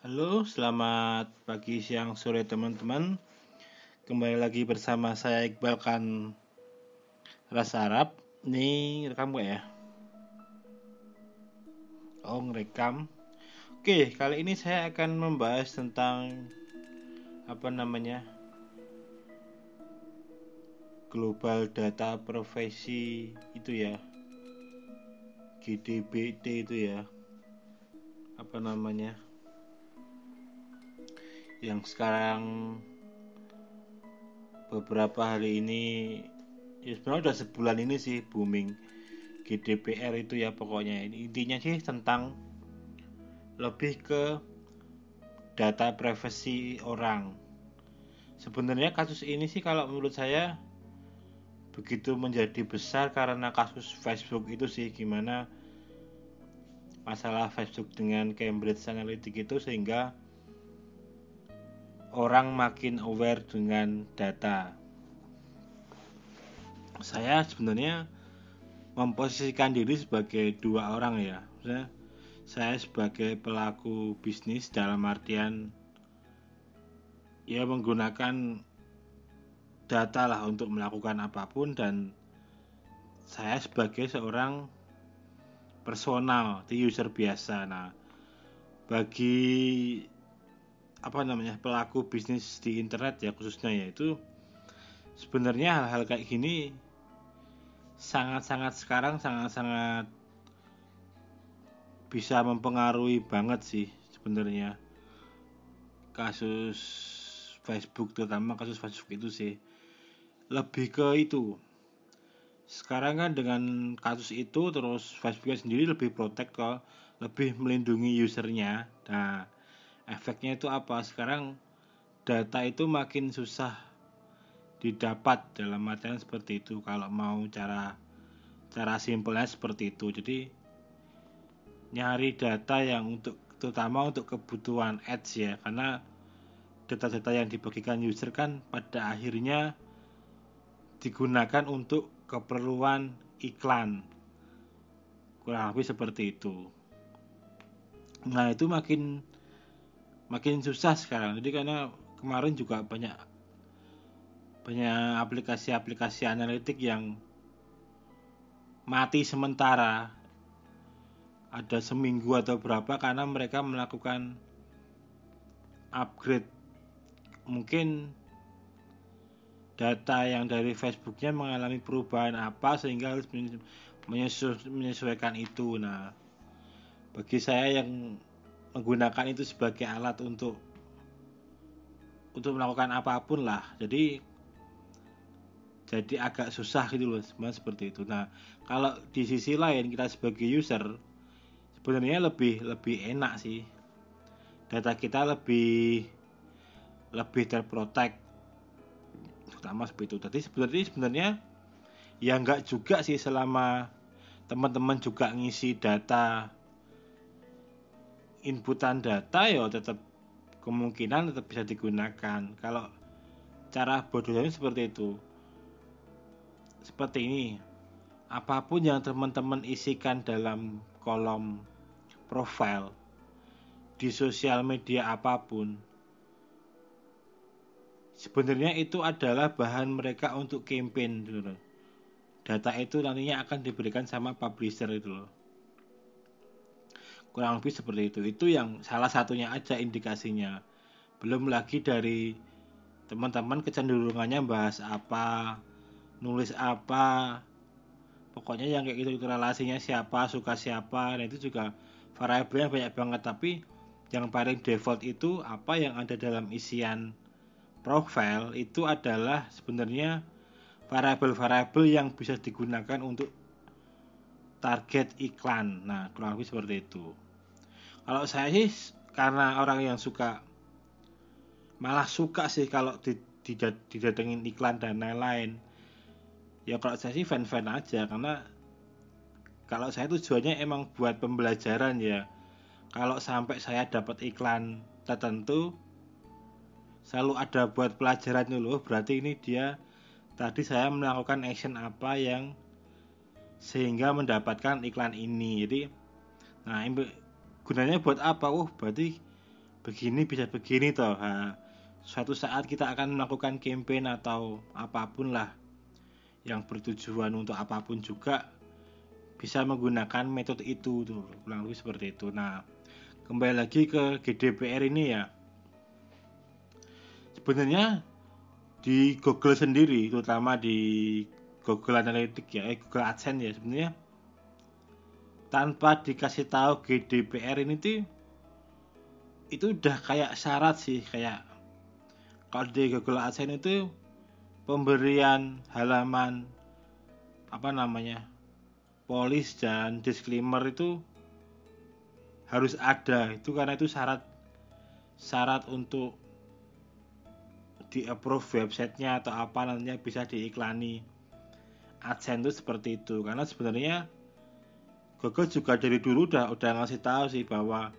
Halo, selamat pagi, siang, sore teman-teman. Kembali lagi bersama saya Iqbal kan Rasa Arab. Ini rekam gak ya? Oh, ngerekam. Oke, kali ini saya akan membahas tentang apa namanya? Global Data Profesi itu ya. GDBT itu ya. Apa namanya? Yang sekarang beberapa hari ini ya sebenarnya udah sebulan ini sih booming GDPR itu ya pokoknya. Ini intinya sih tentang lebih ke data privasi orang. Sebenarnya kasus ini sih kalau menurut saya begitu menjadi besar karena kasus Facebook itu sih gimana masalah Facebook dengan Cambridge Analytica itu sehingga orang makin aware dengan data. Saya sebenarnya memposisikan diri sebagai dua orang ya. Saya, sebagai pelaku bisnis dalam artian ya menggunakan data lah untuk melakukan apa pun dan saya sebagai seorang personal user biasa. Nah, bagi apa namanya pelaku bisnis di internet ya khususnya ya itu sebenarnya hal-hal kayak gini sangat-sangat sekarang sangat-sangat bisa mempengaruhi banget sih sebenarnya. Kasus Facebook terutama kasus Facebook itu sih. Lebih ke itu. Sekarang kan dengan kasus itu terus Facebooknya sendiri lebih protek kok lebih melindungi usernya. Nah efeknya itu apa? Sekarang data itu makin susah didapat dalam artian seperti itu. Kalau mau cara cara simpelnya seperti itu. Jadi nyari data yang untuk terutama untuk kebutuhan ads ya. Karena data-data yang dibagikan user kan pada akhirnya digunakan untuk keperluan iklan. Kurang lebih seperti itu. Nah itu makin makin susah sekarang. Jadi karena kemarin juga banyak banyak aplikasi-aplikasi analitik yang mati sementara. Ada seminggu atau berapa karena mereka melakukan upgrade. Mungkin data yang dari Facebooknya mengalami perubahan apa sehingga harus menyesuaikan itu. Nah bagi saya yang menggunakan itu sebagai alat untuk untuk melakukan apa pun lah. Jadi jadi agak susah gitu loh sebenarnya seperti itu. Nah kalau di sisi lain kita sebagai user sebenarnya lebih lebih enak sih. Data kita lebih lebih terprotek terutama seperti itu. Tadi sebenarnya sebenarnya ya enggak juga sih selama teman-teman juga ngisi data inputan data ya tetap kemungkinan tetap bisa digunakan. Kalau cara bodohnya seperti itu. Seperti ini. Apa pun yang teman-teman isikan dalam kolom profile di sosial media apa pun sebenarnya itu adalah bahan mereka untuk campaign gitu data itu nantinya akan diberikan sama publisher itu loh kurang lebih seperti itu. Itu yang salah satunya aja indikasinya. Belum lagi dari teman-teman kecenderungannya bahas apa nulis apa. Pokoknya yang kayak gitu itu relasinya siapa suka siapa. Nah itu juga variabelnya banyak banget. Tapi yang paling default itu apa yang ada dalam isian profile itu adalah sebenarnya variabel-variabel yang bisa digunakan untuk target iklan. Nah, kurang lebih seperti itu. Kalau saya sih karena orang yang suka malah suka sih kalau didatengin iklan dan lain-lain. Ya kalau saya sih fan-fan aja karena kalau saya tujuannya emang buat pembelajaran ya. Kalau sampai saya dapat iklan tertentu selalu ada buat pelajaran dulu berarti ini dia tadi saya melakukan action apa yang sehingga mendapatkan iklan ini. Jadi nah gunanya buat apa? Oh berarti begini bisa begini toh. Ha, suatu saat kita akan melakukan campaign atau apa pun lah yang bertujuan untuk apa pun juga bisa menggunakan metode itu tuh kurang lebih seperti itu. Nah kembali lagi ke GDPR ini ya. Sebenarnya di Google sendiri terutama di Google Analytics ya eh, Google AdSense ya sebenarnya. Tanpa dikasih tahu GDPR ini tuh itu udah kayak syarat sih kayak kalau di Google AdSense itu pemberian halaman apa namanya polis dan disclaimer itu harus ada. Itu karena itu syarat syarat untuk di approve websitenya atau apa nantinya bisa diiklani AdSense itu seperti itu karena sebenarnya Google juga dari dulu udah udah ngasih tahu sih bahwa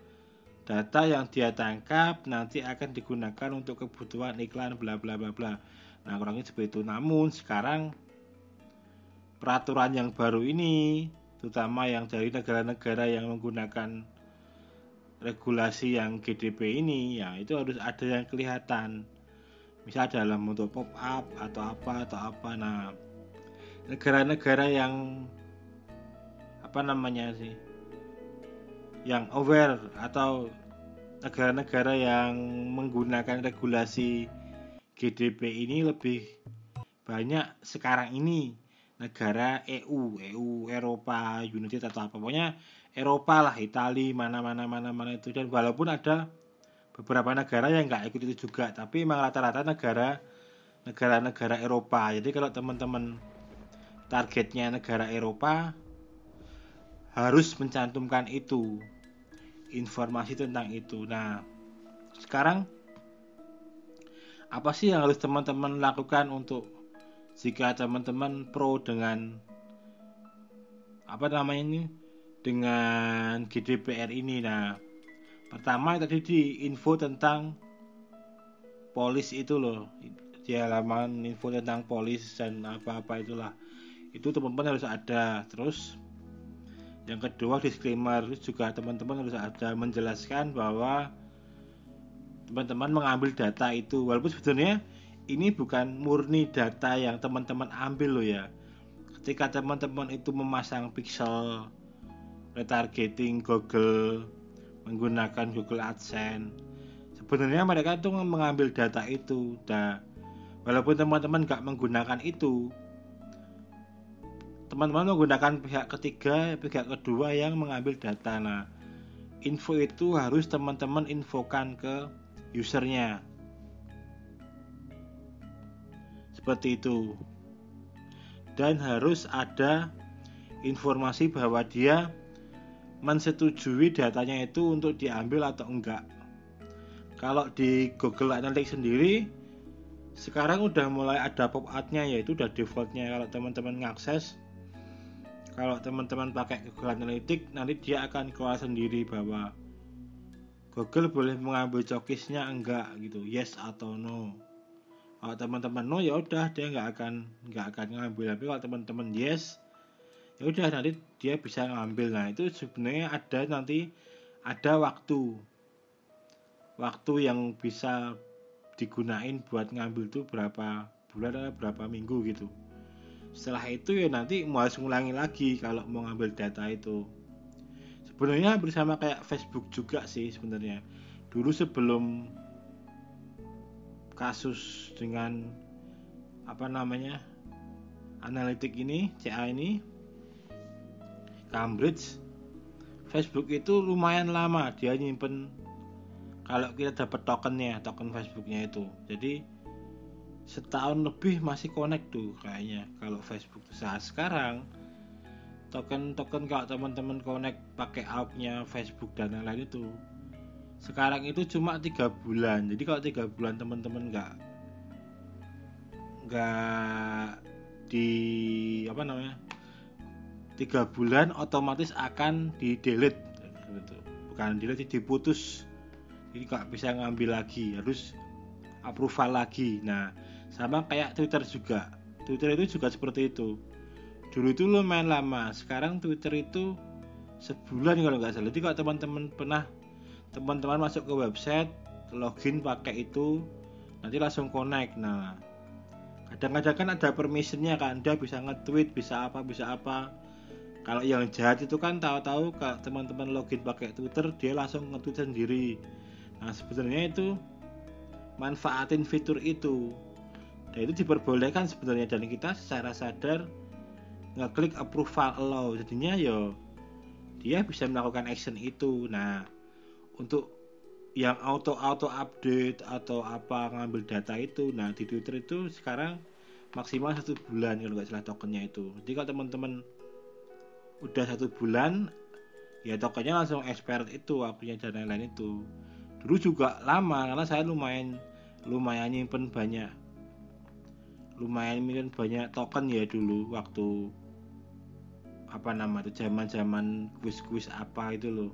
data yang dia tangkap nanti akan digunakan untuk kebutuhan iklan bla bla bla bla. Nah, kurangnya seperti itu. Namun sekarang peraturan yang baru ini terutama yang dari negara-negara yang menggunakan regulasi yang GDP ini ya itu harus ada yang kelihatan misal dalam bentuk pop up atau apa atau apa nah negara-negara yang apa namanya sih yang aware atau negara-negara yang menggunakan regulasi GDP ini lebih banyak sekarang ini. Negara EU, EU Eropa, United atau apa. Pokoknya Eropa lah, Italia, mana-mana mana-mana itu. Dan walaupun ada beberapa negara yang nggak ikut itu juga, tapi memang rata-rata negara negara-negara Eropa. Jadi kalau teman-teman targetnya negara Eropa harus mencantumkan itu informasi tentang itu. Nah, sekarang apa sih yang harus teman-teman lakukan untuk jika teman-teman pro dengan apa namanya ini dengan GDPR ini? Nah, pertama tadi di info tentang polis itu loh di halaman info tentang polis dan apa-apa itulah itu teman-teman harus ada. Terus yang kedua disclaimer. Juga teman-teman harus ada menjelaskan bahwa teman-teman mengambil data itu. Walaupun sebenarnya ini bukan murni data yang teman-teman ambil loh ya. Ketika teman-teman itu memasang pixel retargeting Google menggunakan Google AdSense sebenarnya mereka tuh mengambil data itu. Dah walaupun teman-teman nggak menggunakan itu teman-teman menggunakan pihak ketiga, pihak kedua yang mengambil data. Nah, info itu harus teman-teman infokan ke usernya. Seperti itu. Dan harus ada informasi bahwa dia mensetujui datanya itu untuk diambil atau enggak. Kalau di Google Analytics sendiri sekarang udah mulai ada pop-up-nya yaitu udah defaultnya kalau teman-teman ngakses kalau teman-teman pakai Google Analytics nanti dia akan keluar sendiri bahwa Google boleh mengambil cokisnya enggak gitu yes atau no. Kalau teman-teman no ya udah dia nggak akan nggak akan ngambil. Tapi kalau teman-teman yes ya udah nanti dia bisa ngambil. Nah itu sebenarnya ada nanti ada waktu. Waktu yang bisa digunain buat ngambil tuh berapa bulan atau berapa minggu gitu setelah itu ya nanti mau harus ngulangi lagi kalau mau ngambil data itu. Sebenarnya bersama kayak Facebook juga sih sebenarnya. Dulu sebelum kasus dengan apa namanya analitik ini CA ini Cambridge Facebook itu lumayan lama dia nyimpen kalau kita dapat tokennya token Facebooknya itu. Jadi setahun lebih masih connect tuh kayaknya. Kalau Facebook saat sekarang token-token kalau teman-teman connect pakai app-nya Facebook dan lain-lain itu sekarang itu cuma tiga bulan. Jadi kalau tiga bulan teman-teman nggak nggak di apa namanya tiga bulan otomatis akan di delete. Gitu. bukan delete diputus. Jadi nggak bisa ngambil lagi harus approval lagi. Nah sama kayak Twitter juga. Twitter itu juga seperti itu. Dulu itu lumayan lama sekarang Twitter itu sebulan kalau nggak salah. Jadi kalau teman-teman pernah teman-teman masuk ke website login pakai itu nanti langsung connect. Nah kadang-kadang kan ada permissionnya kan. Dia bisa nge-tweet bisa apa bisa apa. Kalau yang jahat itu kan tahu-tahu kalau teman-teman login pakai Twitter dia langsung nge-tweet sendiri. Nah sebenarnya itu manfaatin fitur itu dan itu diperbolehkan sebenarnya. Dan kita secara sadar ngeklik approval allow jadinya yo dia bisa melakukan action itu. Nah untuk yang auto auto update atau apa ngambil data itu nah di Twitter itu sekarang maksimal satu bulan kalau nggak salah tokennya itu. Jadi kalau teman-teman udah satu bulan ya tokennya langsung expired itu waktunya dan lain-lain itu. Dulu juga lama karena saya lumayan lumayan nyimpen banyak lumayan nyimpen banyak token ya dulu waktu apa nama itu zaman zaman kuis kuis apa itu loh.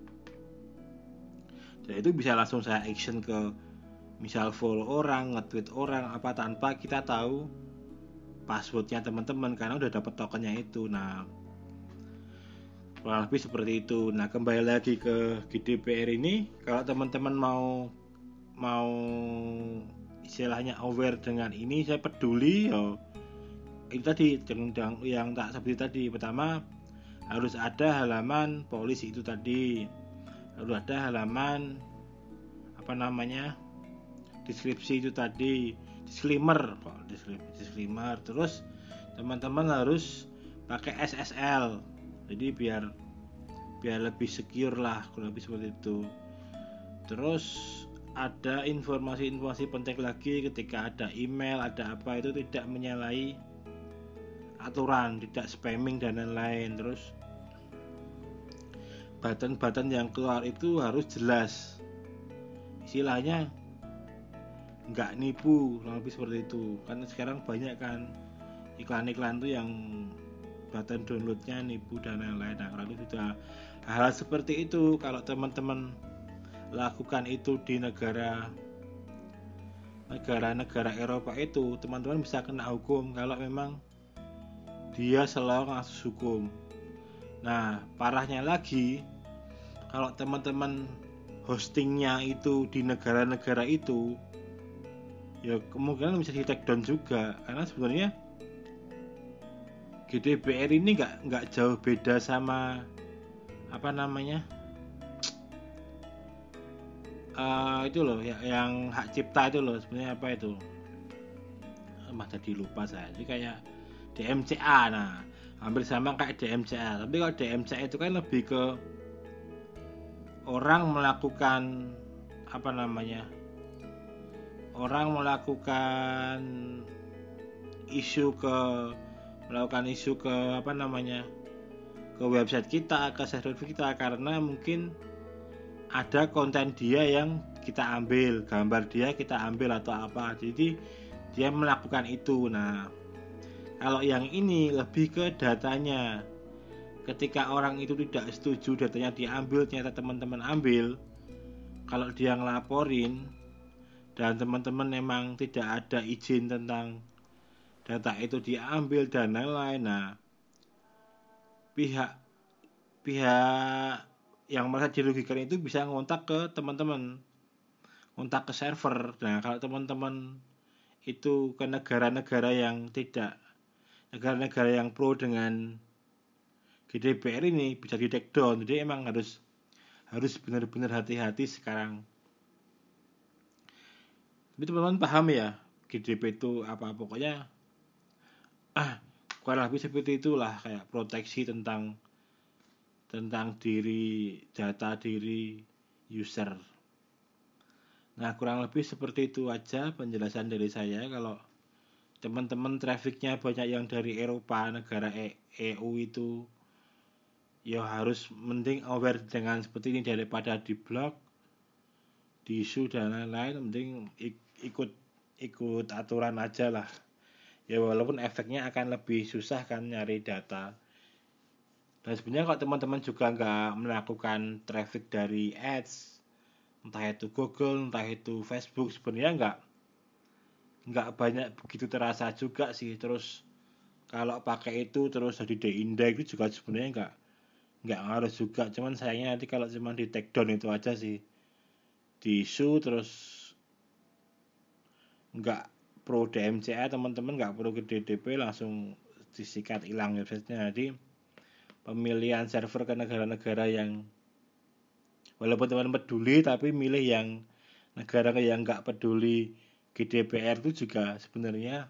Dan itu bisa langsung saya action ke misal follow orang nge-tweet orang apa tanpa kita tahu passwordnya teman-teman karena udah dapat tokennya itu. Nah kurang lebih seperti itu. Nah kembali lagi ke GDPR ini kalau teman-teman mau mau istilahnya aware dengan ini saya peduli yo. Itu tadi yang, yang tak seperti tadi. Pertama harus ada halaman polisi itu tadi. Harus ada halaman apa namanya deskripsi itu tadi. Disclaimer kok disclaimer terus teman-teman harus pakai SSL jadi biar biar lebih secure lah kurang lebih seperti itu. Terus ada informasi-informasi penting lagi ketika ada email ada apa itu tidak menyalahi aturan tidak spamming dan lain-lain. Terus button-button yang keluar itu harus jelas. Istilahnya nggak nipu lebih seperti itu. Karena sekarang banyak kan iklan-iklan tuh yang button downloadnya nipu dan lain-lain. Nah kalau sudah hal, hal seperti itu. Kalau teman-teman lakukan itu di negara negara-negara Eropa itu teman-teman bisa kena hukum kalau memang dia selalu ngasus hukum. Nah, parahnya lagi, kalau teman-teman hostingnya itu di negara-negara itu, ya kemungkinan bisa di take down juga, karena sebenarnya GDPR ini nggak nggak jauh beda sama apa namanya uh, itu loh ya, yang hak cipta itu loh sebenarnya apa itu? Mah jadi lupa saya. Jadi kayak DMCA nah hampir sama kayak DMCA tapi kalau DMCA itu kan lebih ke orang melakukan apa namanya orang melakukan isu ke melakukan isu ke apa namanya ke website kita ke server kita karena mungkin ada konten dia yang kita ambil gambar dia kita ambil atau apa jadi dia melakukan itu nah kalau yang ini lebih ke datanya. Ketika orang itu tidak setuju datanya diambil, ternyata teman-teman ambil. Kalau dia ngelaporin dan teman-teman memang tidak ada izin tentang data itu diambil dan lain-lain. Nah, pihak pihak yang merasa dirugikan itu bisa ngontak ke teman-teman. Ngontak ke server. Nah kalau teman-teman itu ke negara-negara yang tidak negara-negara yang pro dengan GDPR ini bisa di take down. Jadi emang harus harus benar-benar hati-hati sekarang. Tapi teman-teman paham ya GDP itu apa. Pokoknya ah kurang lebih seperti itulah kayak proteksi tentang tentang diri data diri user. Nah kurang lebih seperti itu aja penjelasan dari saya. Kalau teman-teman trafficnya banyak yang dari Eropa negara e EU itu ya harus mending aware dengan seperti ini daripada di blog di isu dan lain-lain. Mending ikut ikut aturan aja lah. Ya walaupun efeknya akan lebih susah kan nyari data dan sebenarnya kalau teman-teman juga nggak melakukan traffic dari ads entah itu Google entah itu Facebook sebenarnya nggak nggak banyak begitu terasa juga sih. Terus kalau pakai itu terus jadi di index itu juga sebenarnya nggak nggak ngaruh juga. Cuman sayangnya nanti kalau cuma di take down itu aja sih. Di isu terus nggak pro DMCA teman-teman nggak perlu ke DDP langsung disikat hilang websitenya. Jadi pemilihan server ke negara-negara yang walaupun teman peduli tapi milih yang negara yang nggak peduli GDPR itu juga sebenarnya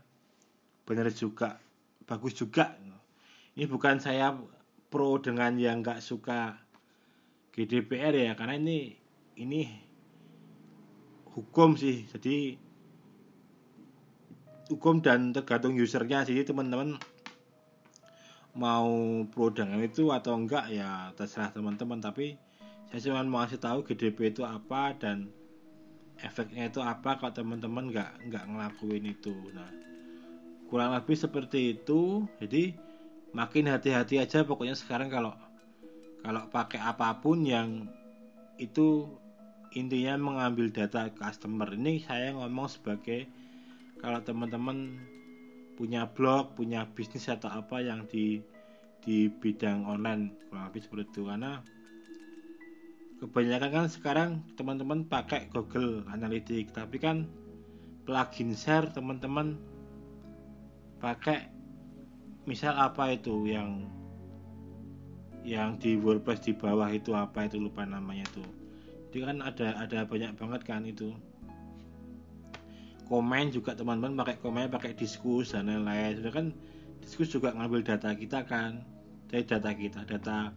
benar juga bagus juga. Ini bukan saya pro dengan yang nggak suka GDPR ya karena ini ini hukum sih. Jadi hukum dan tergantung usernya jadi teman-teman mau pro dengan itu atau enggak ya terserah teman-teman. Tapi saya cuma mau kasih tahu GDP itu apa dan efeknya itu apa kalau teman-teman nggak nggak ngelakuin itu. Nah kurang lebih seperti itu. Jadi makin hati-hati aja pokoknya sekarang kalau kalau pakai apa pun yang itu intinya mengambil data customer. Ini saya ngomong sebagai kalau teman-teman punya blog, punya bisnis atau apa yang di di bidang online. Kurang lebih seperti itu. Karena kebanyakan kan sekarang teman-teman pakai Google Analytics. Tapi kan plugin share teman-teman pakai misal apa itu yang yang di WordPress di bawah itu apa itu lupa namanya itu. Jadi kan ada ada banyak banget kan itu komen juga teman-teman pakai komen pakai diskus dan lain-lain. Sudah kan diskus juga ngambil data kita kan. Dari data kita data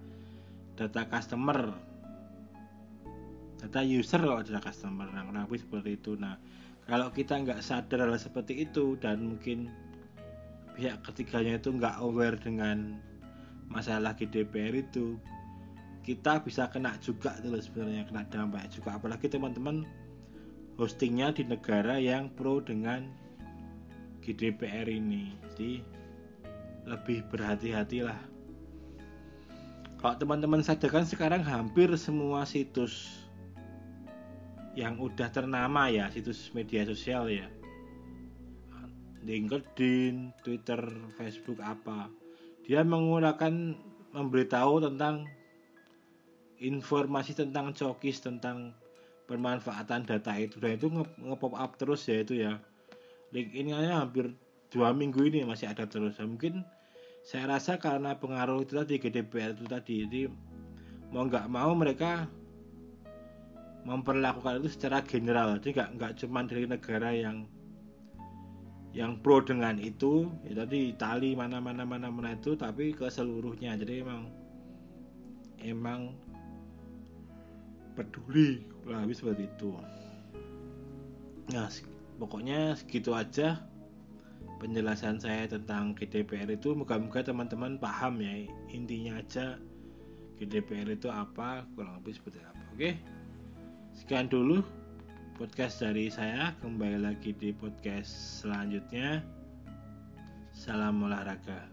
data customer. Data user kalau data customer. Nah lebih seperti itu? Nah kalau kita nggak sadar hal seperti itu dan mungkin pihak ketiganya itu nggak aware dengan masalah GDPR itu kita bisa kena juga tuh sebenarnya kena dampak juga. Apalagi teman-teman hostingnya di negara yang pro dengan GDPR ini. Jadi lebih berhati-hatilah kalau teman-teman sadarkan sekarang hampir semua situs yang udah ternama ya situs media sosial ya. LinkedIn, Twitter, Facebook apa. Dia menggunakan memberitahu tentang informasi tentang cokis tentang pemanfaatan data itu. Dan itu nge-pop up terus ya itu ya. Link ini hanya hampir dua minggu ini masih ada terus. Ya, mungkin saya rasa karena pengaruh itu tadi GDPR itu tadi jadi mau nggak mau mereka memperlakukan itu secara general. Jadi nggak nggak cuma dari negara yang yang pro dengan itu. Ya tadi Itali mana mana mana mana itu tapi ke seluruhnya. Jadi emang emang peduli kurang lebih seperti itu. Nah pokoknya segitu aja penjelasan saya tentang GDPR itu. Moga-moga teman-teman paham ya intinya aja GDPR itu apa kurang lebih seperti apa oke? Sekian dulu podcast dari saya. Kembali lagi di podcast selanjutnya. Salam olahraga